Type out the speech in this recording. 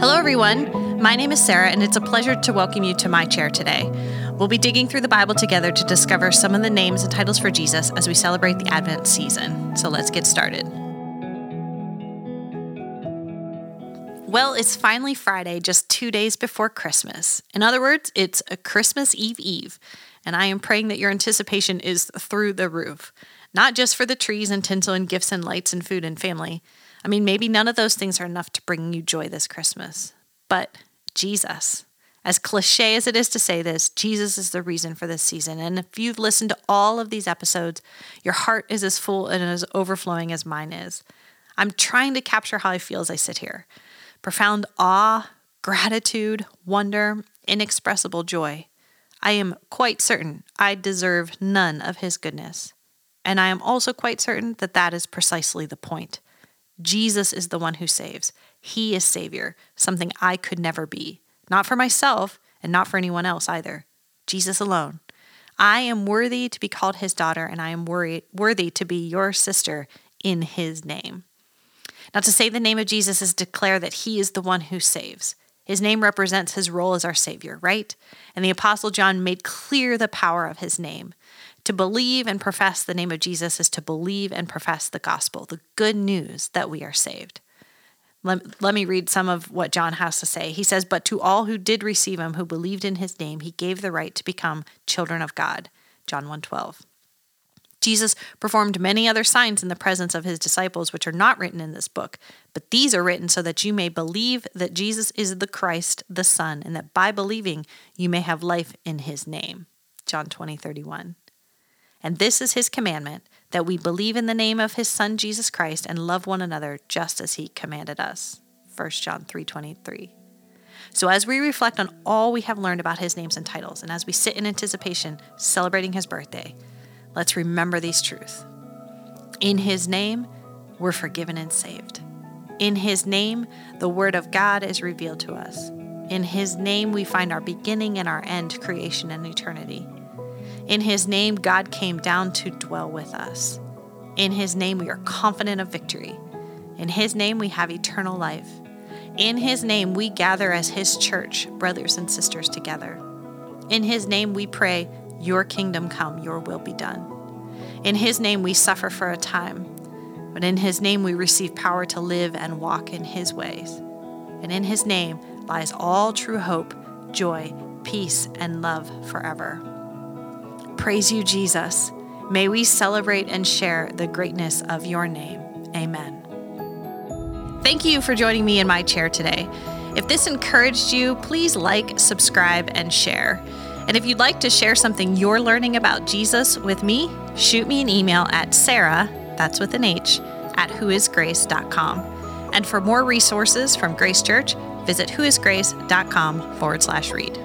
Hello, everyone. My name is Sarah, and it's a pleasure to welcome you to my chair today. We'll be digging through the Bible together to discover some of the names and titles for Jesus as we celebrate the Advent season. So let's get started. Well, it's finally Friday, just two days before Christmas. In other words, it's a Christmas Eve Eve, and I am praying that your anticipation is through the roof, not just for the trees and tinsel and gifts and lights and food and family. I mean, maybe none of those things are enough to bring you joy this Christmas, but Jesus. As cliche as it is to say this, Jesus is the reason for this season. And if you've listened to all of these episodes, your heart is as full and as overflowing as mine is. I'm trying to capture how I feel as I sit here profound awe, gratitude, wonder, inexpressible joy. I am quite certain I deserve none of his goodness. And I am also quite certain that that is precisely the point. Jesus is the one who saves. He is Savior, something I could never be, not for myself and not for anyone else either. Jesus alone. I am worthy to be called his daughter, and I am worry, worthy to be your sister in his name. Now, to say the name of Jesus is declare that he is the one who saves. His name represents his role as our Savior, right? And the Apostle John made clear the power of his name. To believe and profess the name of Jesus is to believe and profess the gospel, the good news that we are saved. Let, let me read some of what John has to say. He says, But to all who did receive him, who believed in his name, he gave the right to become children of God. John 1:12. Jesus performed many other signs in the presence of his disciples, which are not written in this book, but these are written so that you may believe that Jesus is the Christ, the Son, and that by believing you may have life in his name. John 20, 31. And this is his commandment that we believe in the name of his son Jesus Christ and love one another just as he commanded us. 1 John 3:23. So as we reflect on all we have learned about his names and titles and as we sit in anticipation celebrating his birthday, let's remember these truths. In his name, we're forgiven and saved. In his name, the word of God is revealed to us. In his name, we find our beginning and our end, creation and eternity. In his name, God came down to dwell with us. In his name, we are confident of victory. In his name, we have eternal life. In his name, we gather as his church, brothers and sisters together. In his name, we pray, Your kingdom come, your will be done. In his name, we suffer for a time, but in his name, we receive power to live and walk in his ways. And in his name lies all true hope, joy, peace, and love forever. Praise you, Jesus. May we celebrate and share the greatness of your name. Amen. Thank you for joining me in my chair today. If this encouraged you, please like, subscribe, and share. And if you'd like to share something you're learning about Jesus with me, shoot me an email at Sarah, that's with an H, at whoisgrace.com. And for more resources from Grace Church, visit whoisgrace.com forward slash read.